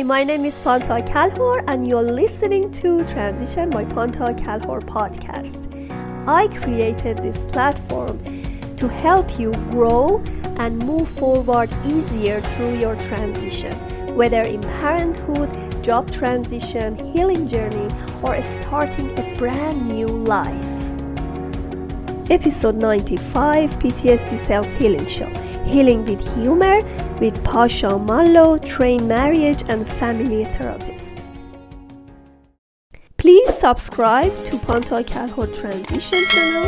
Hi, my name is Panta Kalhor, and you're listening to Transition by Panta Kalhor podcast. I created this platform to help you grow and move forward easier through your transition, whether in parenthood, job transition, healing journey, or starting a brand new life. Episode 95 PTSD Self Healing Show Healing with Humor with Pasha Marlowe, trained marriage and family therapist. Please subscribe to Panta Kalhor Transition channel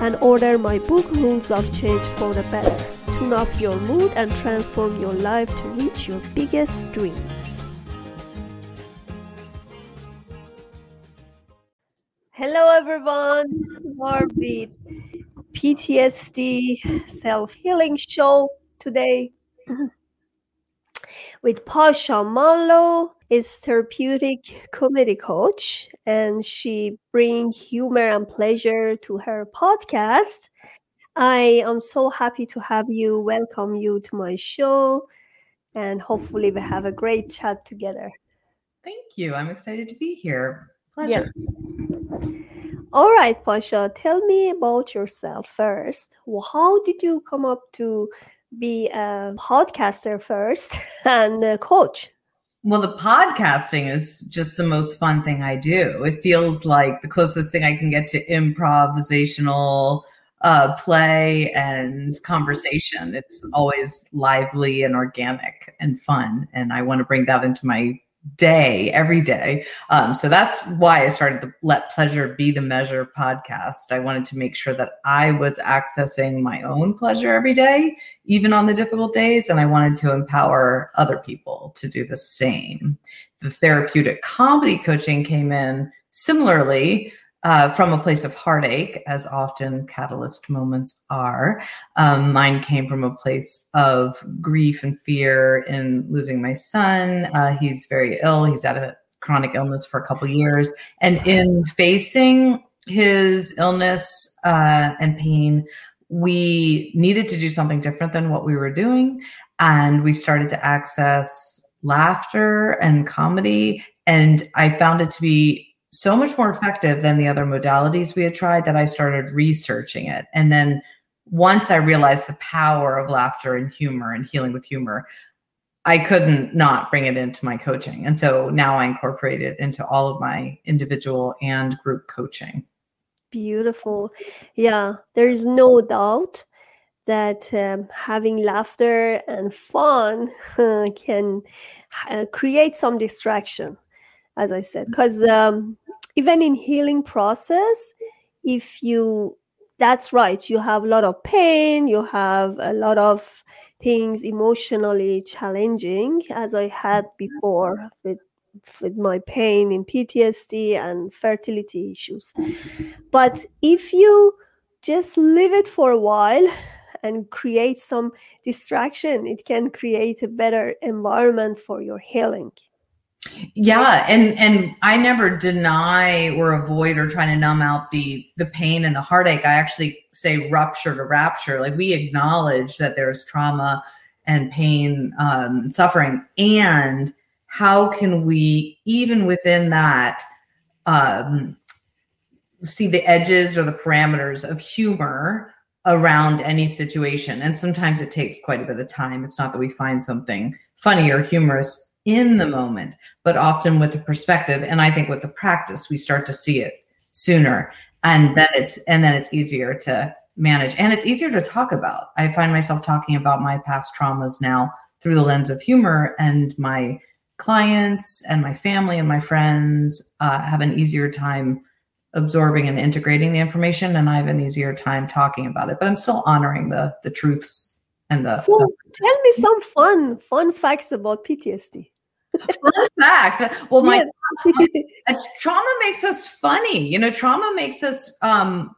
and order my book Rules of Change for the Better. Tune up your mood and transform your life to reach your biggest dreams. Hello, everyone. More with PTSD self healing show today mm-hmm. with Pasha Marlowe is therapeutic comedy coach and she bring humor and pleasure to her podcast. I am so happy to have you welcome you to my show and hopefully we have a great chat together. Thank you. I'm excited to be here. Pleasure. Yeah. All right, Pasha, tell me about yourself first. How did you come up to be a podcaster first and a coach? Well, the podcasting is just the most fun thing I do. It feels like the closest thing I can get to improvisational uh, play and conversation. It's always lively and organic and fun. And I want to bring that into my day every day. Um, so that's why i started the let pleasure be the measure podcast. I wanted to make sure that i was accessing my own pleasure every day even on the difficult days and i wanted to empower other people to do the same. The therapeutic comedy coaching came in similarly uh, from a place of heartache, as often catalyst moments are. Um, mine came from a place of grief and fear in losing my son. Uh, he's very ill. He's had a chronic illness for a couple years, and in facing his illness uh, and pain, we needed to do something different than what we were doing, and we started to access laughter and comedy. And I found it to be so much more effective than the other modalities we had tried that I started researching it. And then once I realized the power of laughter and humor and healing with humor, I couldn't not bring it into my coaching. And so now I incorporate it into all of my individual and group coaching. Beautiful. Yeah, there is no doubt that um, having laughter and fun uh, can uh, create some distraction as i said because um, even in healing process if you that's right you have a lot of pain you have a lot of things emotionally challenging as i had mm-hmm. before with with my pain in ptsd and fertility issues. But if you just leave it for a while and create some distraction it can create a better environment for your healing yeah, and and I never deny or avoid or try to numb out the the pain and the heartache. I actually say rupture to rapture. Like we acknowledge that there's trauma and pain, um, and suffering, and how can we even within that um, see the edges or the parameters of humor around any situation? And sometimes it takes quite a bit of time. It's not that we find something funny or humorous in the moment, but often with the perspective. And I think with the practice, we start to see it sooner. And then it's and then it's easier to manage and it's easier to talk about. I find myself talking about my past traumas now through the lens of humor and my clients and my family and my friends uh, have an easier time absorbing and integrating the information and i have an easier time talking about it but i'm still honoring the the truths and the so the- tell me some fun fun facts about ptsd Fun facts. Well, my yeah. trauma makes us funny. You know, trauma makes us um,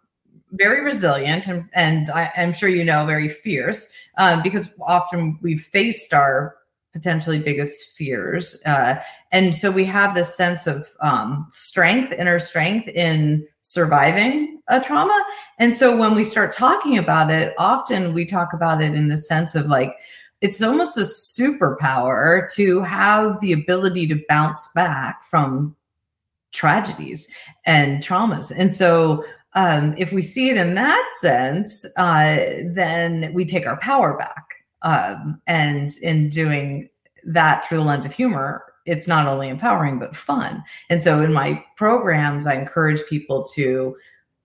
very resilient and, and I, am sure you know, very fierce uh, because often we've faced our potentially biggest fears. Uh, and so we have this sense of um, strength, inner strength in surviving a trauma. And so when we start talking about it, often we talk about it in the sense of like, it's almost a superpower to have the ability to bounce back from tragedies and traumas. And so, um, if we see it in that sense, uh, then we take our power back. Um, and in doing that through the lens of humor, it's not only empowering, but fun. And so, in my programs, I encourage people to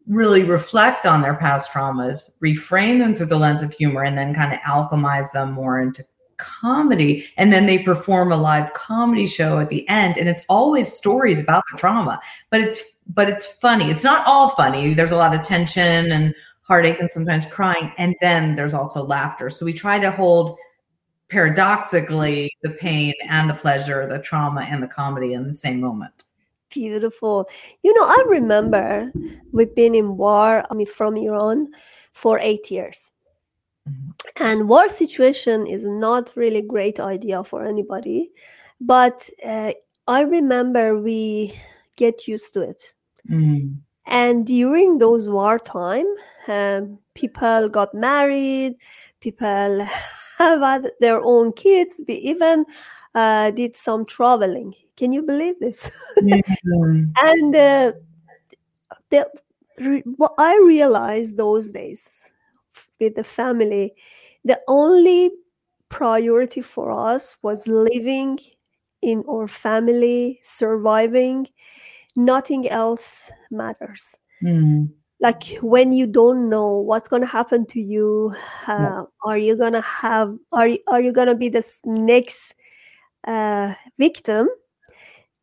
really reflect on their past traumas, reframe them through the lens of humor, and then kind of alchemize them more into comedy. And then they perform a live comedy show at the end. And it's always stories about the trauma, but it's but it's funny. It's not all funny. There's a lot of tension and heartache and sometimes crying. And then there's also laughter. So we try to hold paradoxically the pain and the pleasure, the trauma and the comedy in the same moment. Beautiful. You know, I remember we've been in war, I mean, from Iran for eight years. Mm-hmm. And war situation is not really great idea for anybody, but uh, I remember we get used to it. Mm. And during those wartime, um, people got married, people have had their own kids, we even uh, did some traveling can you believe this? Mm-hmm. and uh, the, what I realized those days with the family, the only priority for us was living in our family, surviving. Nothing else matters. Mm. Like when you don't know what's going to happen to you, uh, yeah. are you going to have, are, you, are you going to be this next uh, victim?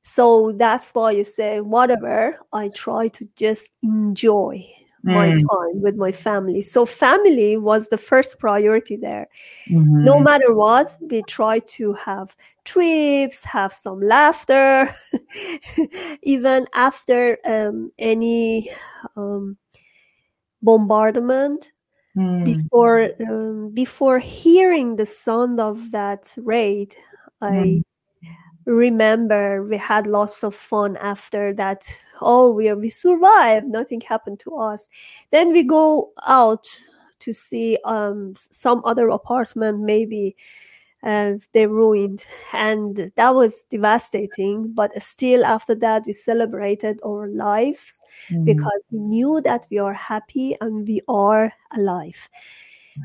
So that's why you say, whatever, I try to just enjoy mm. my time with my family. So family was the first priority there. Mm-hmm. No matter what, we try to have trips, have some laughter, even after um, any um, bombardment. Mm. Before um, before hearing the sound of that raid, I mm remember we had lots of fun after that. Oh we we survived. Nothing happened to us. Then we go out to see um, some other apartment maybe uh, they ruined. And that was devastating but still after that we celebrated our lives mm. because we knew that we are happy and we are alive.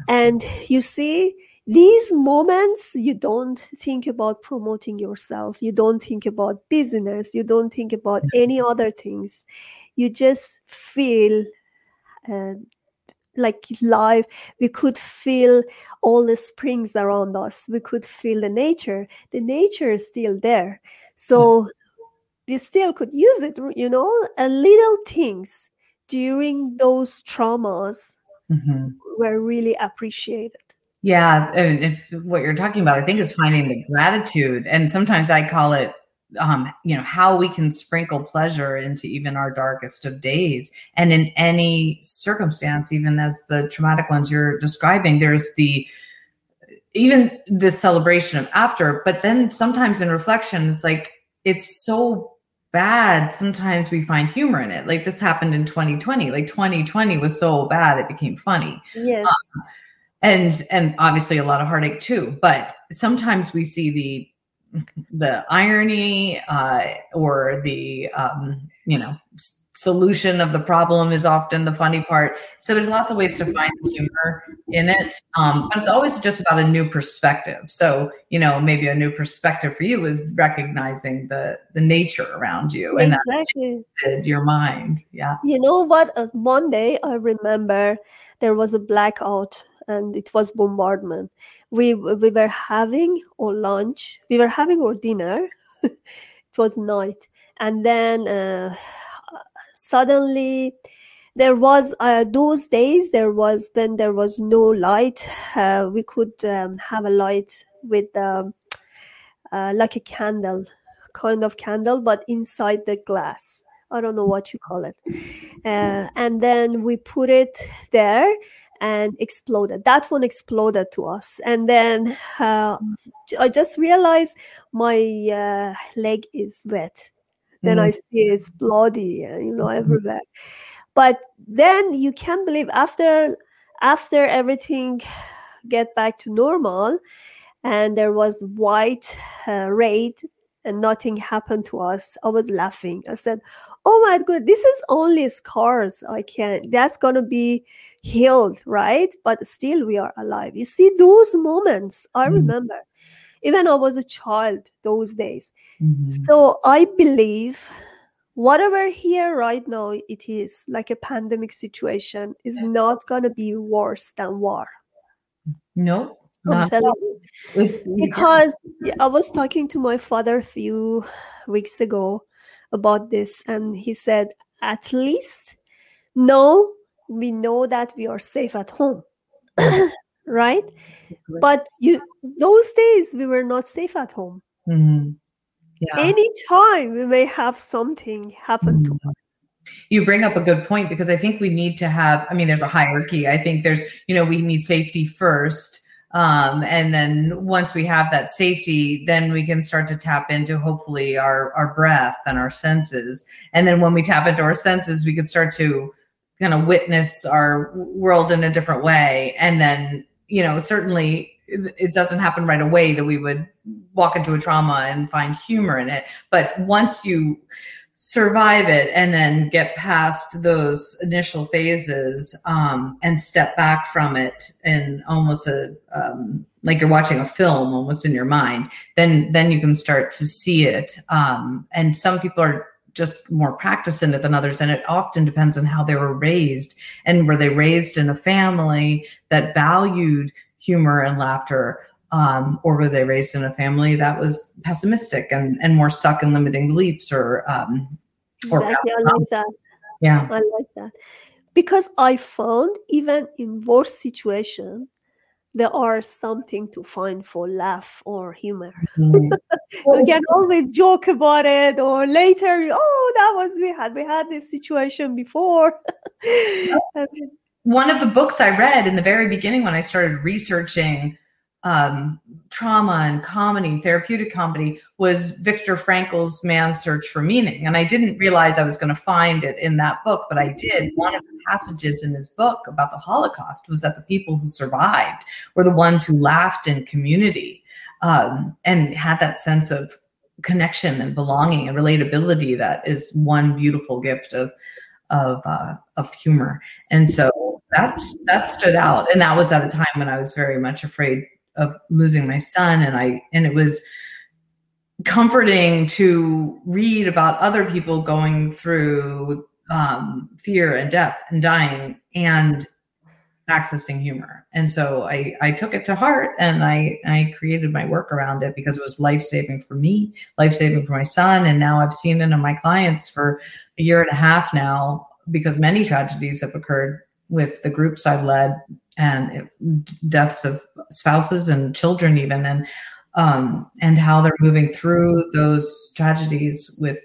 And you see these moments you don't think about promoting yourself. You don't think about business. You don't think about any other things. You just feel uh, like life. We could feel all the springs around us. We could feel the nature. The nature is still there. So we still could use it you know? A little things during those traumas mm-hmm. were really appreciated yeah, and if what you're talking about, I think is finding the gratitude, and sometimes I call it, um, you know, how we can sprinkle pleasure into even our darkest of days, and in any circumstance, even as the traumatic ones you're describing, there's the even the celebration of after, but then sometimes in reflection, it's like it's so bad. Sometimes we find humor in it. Like this happened in 2020. Like 2020 was so bad it became funny. Yes. Um, and and obviously a lot of heartache too but sometimes we see the the irony uh, or the um, you know solution of the problem is often the funny part. So there's lots of ways to find the humor in it um, but it's always just about a new perspective. So you know maybe a new perspective for you is recognizing the the nature around you and exactly. that your mind. Yeah. You know what? Uh, one day i remember there was a blackout and it was bombardment. We we were having our lunch, we were having our dinner. it was night, and then uh, suddenly there was uh, those days there was when there was no light uh, we could um, have a light with um, uh, like a candle kind of candle but inside the glass i don't know what you call it uh, and then we put it there and exploded. That one exploded to us. And then uh, I just realized my uh, leg is wet. Then mm. I see it's bloody, uh, you know, mm-hmm. everywhere. But then you can't believe after after everything get back to normal and there was white uh, raid and nothing happened to us i was laughing. I said oh my god this is only scars. I can't that's gonna be healed right? But still we are alive. You see those moments i mm-hmm. remember. Even i was a child those days. Mm-hmm. so i believe whatever here right now it is like a pandemic situation is not going to be worse than war. No I'm telling you. because I was talking to my father a few weeks ago about this, and he said, at least no, we know that we are safe at home. right? But you those days we were not safe at home. Mm-hmm. Yeah. Anytime we may have something happen mm-hmm. to us. You bring up a good point because I think we need to have, I mean, there's a hierarchy. I think there's, you know, we need safety first. Um, and then once we have that safety, then we can start to tap into hopefully our, our breath and our senses. And then when we tap into our senses, we can start to kind of witness our world in a different way. And then, you know, certainly it doesn't happen right away that we would walk into a trauma and find humor in it. But once you survive it and then get past those initial phases um, and step back from it in almost a um, like you're watching a film almost in your mind, then then you can start to see it. Um, and some people are just more practiced in it than others. And it often depends on how they were raised. And were they raised in a family that valued humor and laughter? Um, or were they raised in a family that was pessimistic and, and more stuck in limiting beliefs or um, exactly I like that. Yeah. I like that. Because I found even in worse situation, there are something to find for laugh or humor. Mm-hmm. you can always joke about it, or later, oh, that was we had we had this situation before. One of the books I read in the very beginning when I started researching um, trauma and comedy, therapeutic comedy, was Viktor Frankl's Man's Search for Meaning. And I didn't realize I was going to find it in that book, but I did. One of the passages in his book about the Holocaust was that the people who survived were the ones who laughed in community um, and had that sense of connection and belonging and relatability that is one beautiful gift of of uh, of humor. And so that's that stood out. And that was at a time when I was very much afraid of losing my son and i and it was comforting to read about other people going through um, fear and death and dying and accessing humor. And so i i took it to heart and i i created my work around it because it was life-saving for me life-saving for my son. And now i've seen it in my clients for a year and a half now because many tragedies have occurred with the groups I've led and deaths of spouses and children even and um, and how they're moving through those tragedies with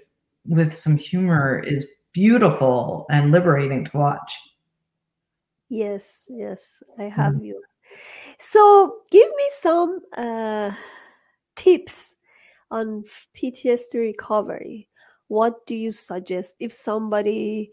with some humor is beautiful and liberating to watch. Yes, yes, I have mm. you. So, give me some uh, tips on PTSD recovery. What do you suggest if somebody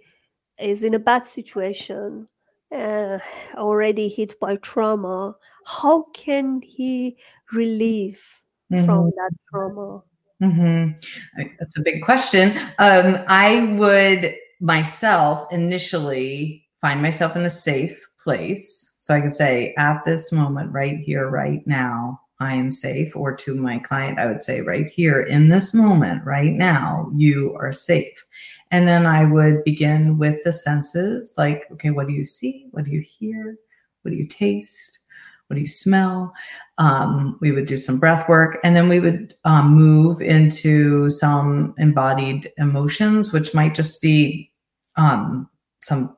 is in a bad situation? Uh, already hit by trauma, how can he relieve mm-hmm. from that trauma? Mm-hmm. That's a big question. Um, I would myself initially find myself in a safe place. So I can say, at this moment, right here, right now, I am safe. Or to my client, I would say, right here, in this moment, right now, you are safe. And then I would begin with the senses like, okay, what do you see? What do you hear? What do you taste? What do you smell? Um, we would do some breath work and then we would um, move into some embodied emotions, which might just be um, some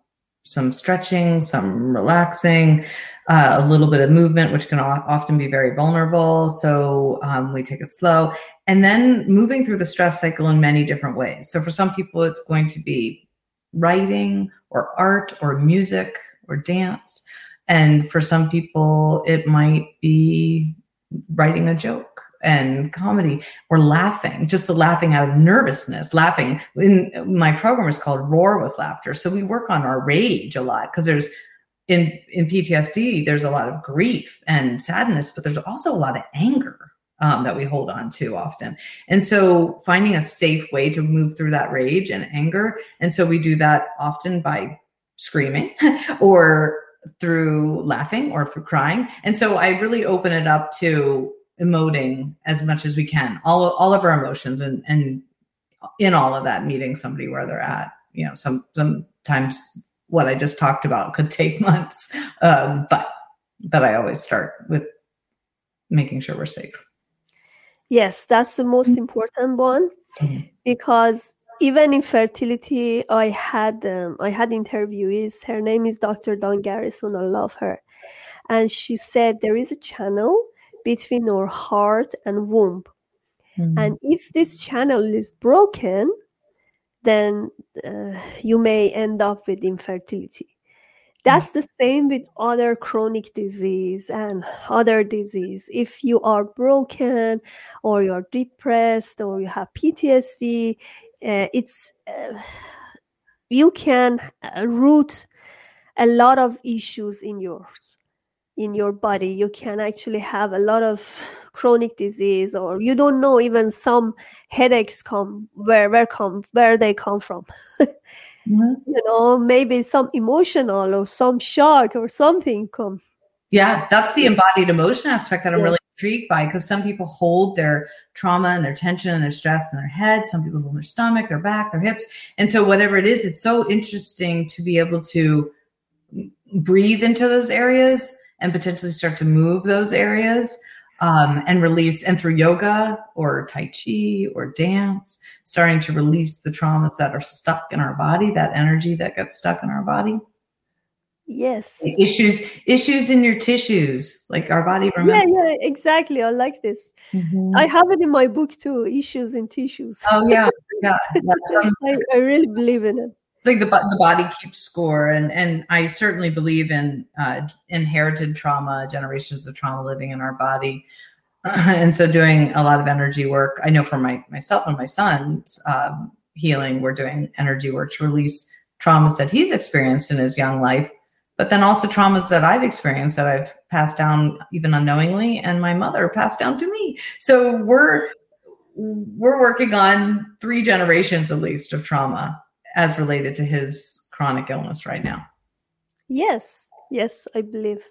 some stretching, some relaxing, uh, a little bit of movement, which can often be very vulnerable. So um, we take it slow and then moving through the stress cycle in many different ways. So for some people, it's going to be writing or art or music or dance. And for some people, it might be writing a joke and comedy or laughing, just the laughing out of nervousness, laughing. In my program is called Roar with Laughter. So we work on our rage a lot because there's in in PTSD, there's a lot of grief and sadness, but there's also a lot of anger um, that we hold on to often. And so finding a safe way to move through that rage and anger. And so we do that often by screaming or through laughing or through crying. And so I really open it up to emoting as much as we can, all, all of our emotions and, and in all of that meeting somebody where they're at, you know, some, sometimes what I just talked about could take months. Um, but, but I always start with making sure we're safe. Yes, that's the most mm-hmm. important one mm-hmm. because even in fertility, I had um, I had interviewees. Her name is Dr. don Garrison. I love her, and she said there is a channel between our heart and womb, mm-hmm. and if this channel is broken, then uh, you may end up with infertility. That's the same with other chronic disease and other disease. If you are broken or you're depressed or you have PTSD, uh, it's uh, you can uh, root a lot of issues in yours in your body you can actually have a lot of chronic disease or you don't know even some headaches come where where come where they come from mm-hmm. you know maybe some emotional or some shock or something come yeah that's the embodied emotion aspect that i'm yeah. really intrigued by because some people hold their trauma and their tension and their stress in their head. Some people hold their stomach, their back, their hips. And so, whatever it is, it's so interesting to be able to breathe into those areas and potentially start to move those areas um, and release. And through yoga or Tai Chi or dance, starting to release the traumas that are stuck in our body, that energy that gets stuck in our body. Yes. Issues issues in your tissues, like our body. Remember. Yeah, yeah, exactly. I like this. Mm-hmm. I have it in my book too. Issues in tissues. Oh yeah, yeah. I, I really believe in it. It's like the the body keeps score, and and I certainly believe in uh, inherited trauma, generations of trauma living in our body. and so, doing a lot of energy work. I know for my myself and my son's um, healing, we're doing energy work to release traumas that he's experienced in his young life but then also traumas that I've experienced that I've passed down even unknowingly, and my mother passed down to me. So we're we're working on three generations at least of trauma as related to his chronic illness right now. Yes, yes, I believe.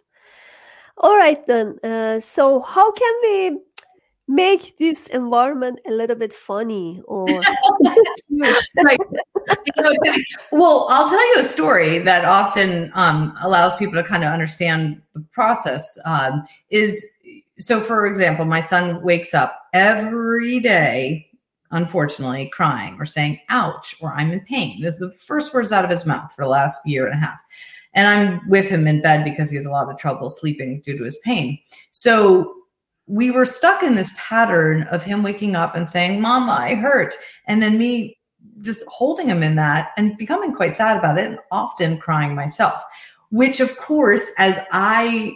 All right then. Uh, so how can we make this environment a little bit funny or right. well i'll tell you a story that often um, allows people to kind of understand the process um, is so for example my son wakes up every day unfortunately crying or saying ouch or i'm in pain. This is the first words out of his mouth for the last year and a half. And i'm with him in bed because he has a lot of trouble sleeping due to his pain. So we were stuck in this pattern of him waking up and saying, Mama, I hurt. And then me just holding him in that and becoming quite sad about it and often crying myself, which, of course, as I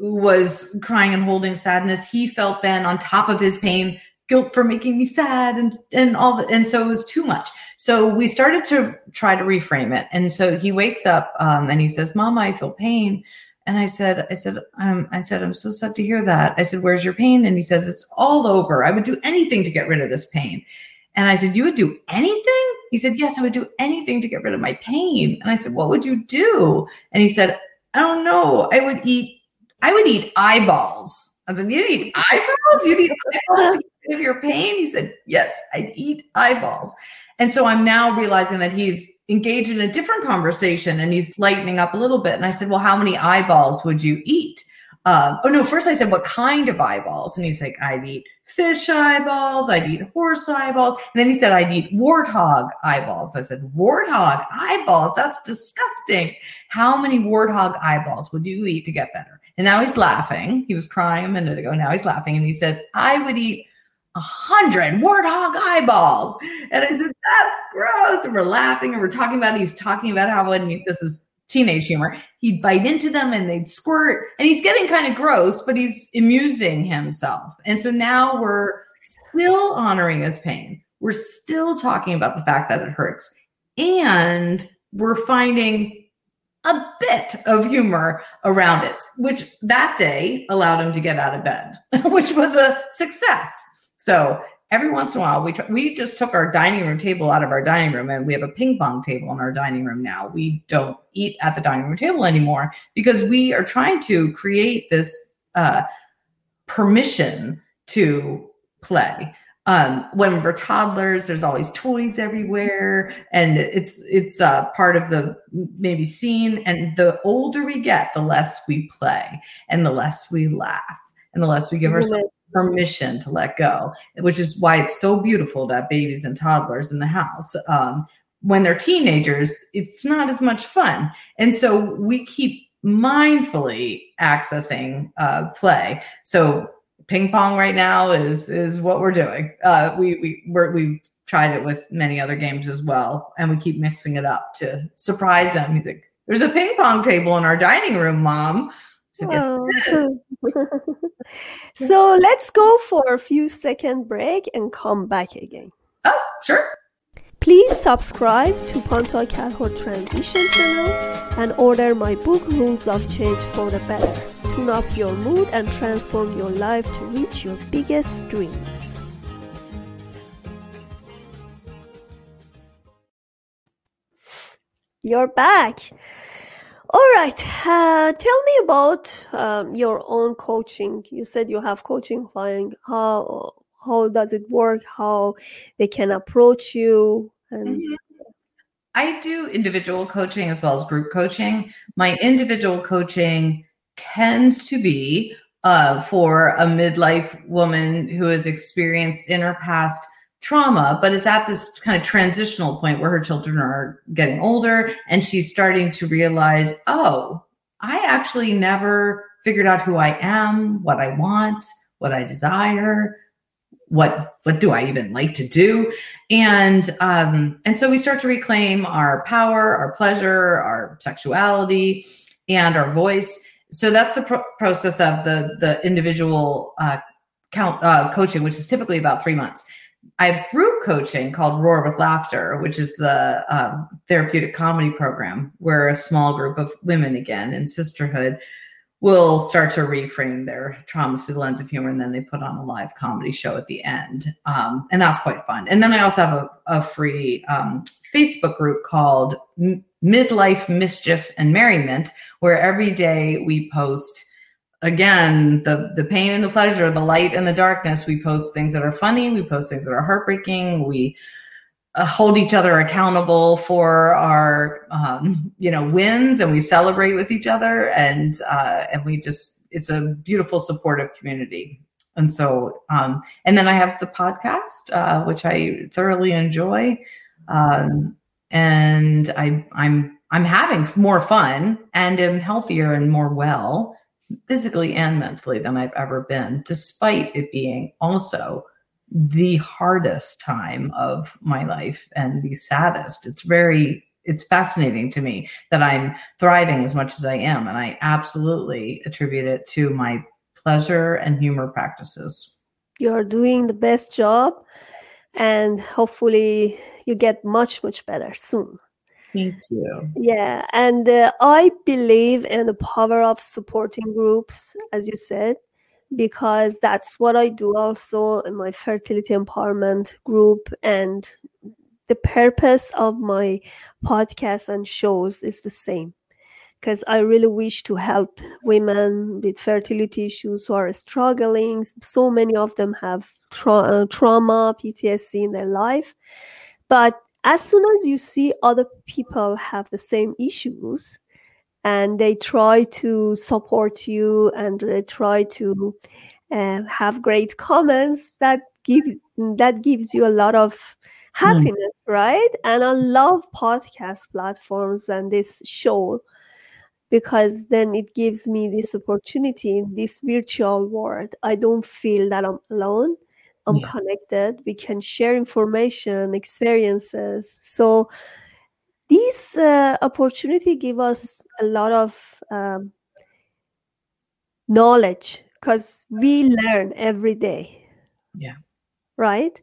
was crying and holding sadness, he felt then on top of his pain, guilt for making me sad and, and all that. And so it was too much. So we started to try to reframe it. And so he wakes up um, and he says, Mama, I feel pain. And I said, I said, um, I said, I'm so sad to hear that. I said, where's your pain? And he says, it's all over. I would do anything to get rid of this pain. And I said, you would do anything? He said, yes, I would do anything to get rid of my pain. And I said, what would you do? And he said, I don't know. I would eat, I would eat eyeballs. I said, you'd eat eyeballs? You'd eat eyeballs of your pain? He said, yes, I'd eat eyeballs. And so I'm now realizing that he's engaged in a different conversation and he's lightening up a little bit. And I said, Well, how many eyeballs would you eat? Um, oh no, first I said, What kind of eyeballs? And he's like, I'd eat fish eyeballs, I'd eat horse eyeballs. And then he said, I'd eat warthog eyeballs. I said, Warthog eyeballs? That's disgusting. How many warthog eyeballs would you eat to get better? And now he's laughing. He was crying a minute ago. Now he's laughing and he says, I would eat a hundred warthog eyeballs. And I said, that's gross. And we're laughing and we're talking about it. He's talking about how when he, this is teenage humor, he'd bite into them and they'd squirt. And he's getting kind of gross, but he's amusing himself. And so now we're still honoring his pain. We're still talking about the fact that it hurts. And we're finding a bit of humor around it, which that day allowed him to get out of bed, which was a success. So every once in a while, we tr- we just took our dining room table out of our dining room, and we have a ping pong table in our dining room now. We don't eat at the dining room table anymore because we are trying to create this uh, permission to play um, when we're toddlers there's always toys everywhere and it's it's uh, part of the maybe scene and the older we get the less we play and the less we laugh and the less we give ourselves permission to let go which is why it's so beautiful to have babies and toddlers in the house um, when they're teenagers it's not as much fun and so we keep mindfully accessing uh, play so ping pong right now is is what we're doing. Uh, we we we're, we tried it with many other games as well, and we keep mixing it up to surprise them. He's like, "There's a ping pong table in our dining room, mom." Said, yes, oh. so let's go for a few second break and come back again. Oh, sure. Please subscribe to Panta Kalhor Transition channel and order my book Rules of Change for the Better tune up your mood and transform your life to reach your biggest dreams. You're back. All right. Uh, tell me about um, your own coaching. You said you have coaching client. How how does it work? How they can approach you? And mm-hmm. I do individual coaching as well as group coaching. My individual coaching tends to be uh, for a midlife woman who has experienced in her past trauma, but is at this kind of transitional point where her children are getting older and she's starting to realize, oh, I actually never figured out who I am, what I want, what I desire, what what do I even like to do, and um, and so we start to reclaim our power, our pleasure, our sexuality, and our voice so that's the pro- process of the the individual uh, count uh, coaching, which is typically about three months. I have group coaching called Roar with Laughter, which is the um, therapeutic comedy program where a small group of women, again in sisterhood, will start to reframe their trauma through the lens of humor, and then they put on a live comedy show at the end, um, and that's quite fun. And then I also have a, a free um, Facebook group called Midlife Mischief and Merriment, where every day we post again the the pain and the pleasure, the light and the darkness. We post things that are funny, we post things that are heartbreaking. We uh, hold each other accountable for our um, you know wins, and we celebrate with each other, and uh, and we just it's a beautiful supportive community. And so, um, and then I have the podcast, uh, which I thoroughly enjoy. Um, and I I'm I'm having more fun and am healthier and more well physically and mentally than I've ever been, despite it being also the hardest time of my life and the saddest. It's very it's fascinating to me that I'm thriving as much as I am. And I absolutely attribute it to my pleasure and humor practices. You're doing the best job and hopefully you get much much better soon thank you yeah and uh, i believe in the power of supporting groups as you said because that's what i do also in my fertility empowerment group and the purpose of my podcast and shows is the same because I really wish to help women with fertility issues who are struggling. So many of them have tra- uh, trauma, PTSD in their life. But as soon as you see other people have the same issues and they try to support you and they try to uh, have great comments, that gives that gives you a lot of happiness, mm. right? And I love podcast platforms and this show because then it gives me this opportunity in this virtual world. I don't feel that I'm alone. I'm yeah. connected. We can share information, experiences. So these uh, opportunity give us a lot of um, knowledge because we learn every day. Yeah. Right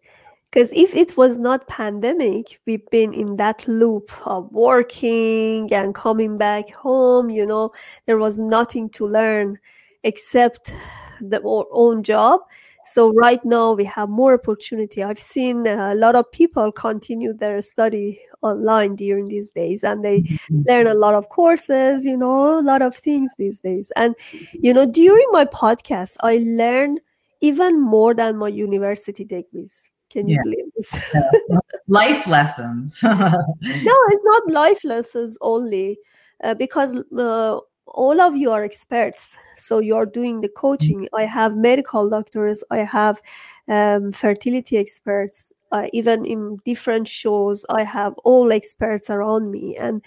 because if it was not pandemic we've been in that loop of working and coming back home you know there was nothing to learn except the our own job so right now we have more opportunity i've seen a lot of people continue their study online during these days and they mm-hmm. learn a lot of courses you know a lot of things these days and you know during my podcast i learn even more than my university degrees can you yeah. believe this yeah. life lessons no it's not life lessons only uh, because uh, all of you are experts so you're doing the coaching. I have medical doctors i have um, fertility experts uh, even in different shows i have all experts around me. And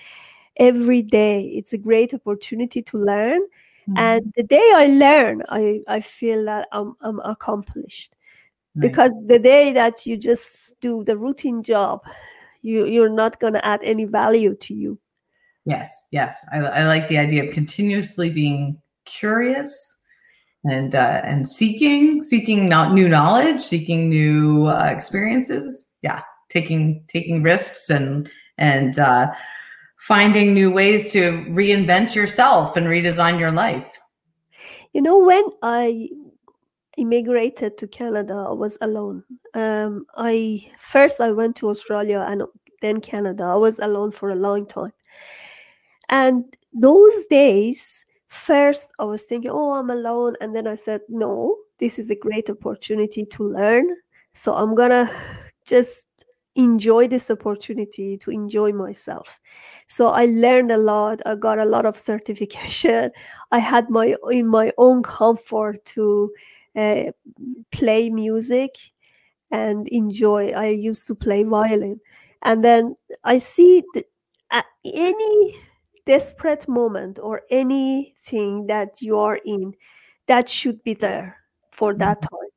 every day it's a great opportunity to learn. Mm-hmm. and the day i learn i, I feel that i'm, I'm accomplished. Right. because the day that you just do the routine job you, you're not going to add any value to you Yes, yes. I, I like the idea of continuously being curious and uh, and seeking seeking not new knowledge, seeking new uh, experiences. Yeah, taking taking risks and and uh, finding new ways to reinvent yourself and redesign your life. You know, when I immigrated to Canada, I was alone. Um, I first I went to Australia and then Canada. I was alone for a long time and those days, first I was thinking, oh, I'm alone. And then I said, no, this is a great opportunity to learn. So I'm going to just enjoy this opportunity to enjoy myself. So I learned a lot. I got a lot of certification. I had my in my own comfort to uh, play music and enjoy. I used to play violin, and then I see uh, any desperate moment or anything that you are in that should be there for that mm-hmm. time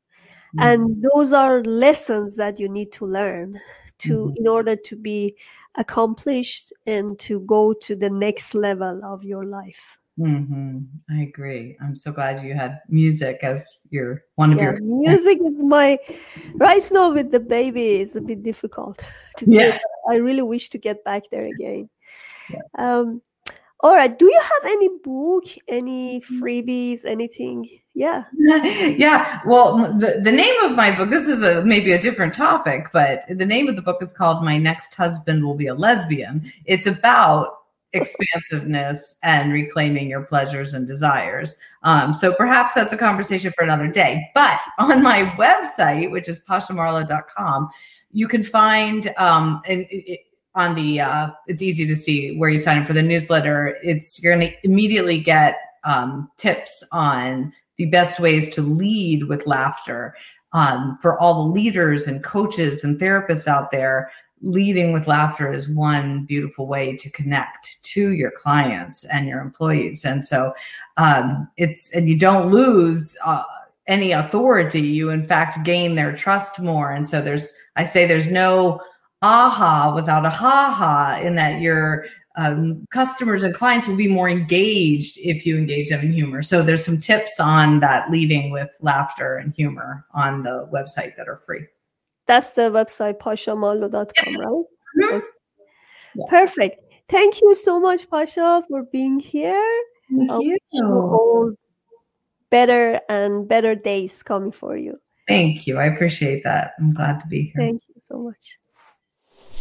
mm-hmm. and those are lessons that you need to learn to mm-hmm. in order to be accomplished and to go to the next level of your life mm-hmm. i agree i'm so glad you had music as your one of yeah, your music is my right now with the baby is a bit difficult to yes. i really wish to get back there again yeah. um all right. Do you have any book, any mm-hmm. freebies, anything? Yeah. yeah. Well, the, the name of my book, this is a maybe a different topic, but the name of the book is called My Next Husband Will Be a Lesbian. It's about expansiveness and reclaiming your pleasures and desires. Um, so perhaps that's a conversation for another day. But on my website, which is pashamarlowe.com, you can find um, and it, on the uh, it's easy to see where you sign up for the newsletter. It's you're going to immediately get um, tips on the best ways to lead with laughter um, for all the leaders and coaches and therapists out there. Leading with laughter is one beautiful way to connect to your clients and your employees. And so um, it's and you don't lose uh, any authority. You in fact gain their trust more. And so there's i say there's no aha without a ha ha in that your um, customers and clients will be more engaged if you engage them in humor. So there's some tips on that leading with laughter and humor on the website that are free. That's the website pashamarlowe.com, right? Mm-hmm. Okay. Yeah. Perfect. Thank you so much, Pasha, for being here. Thank you. you better and better days coming for you. Thank you. I appreciate that. I'm glad to be here. Thank you so much.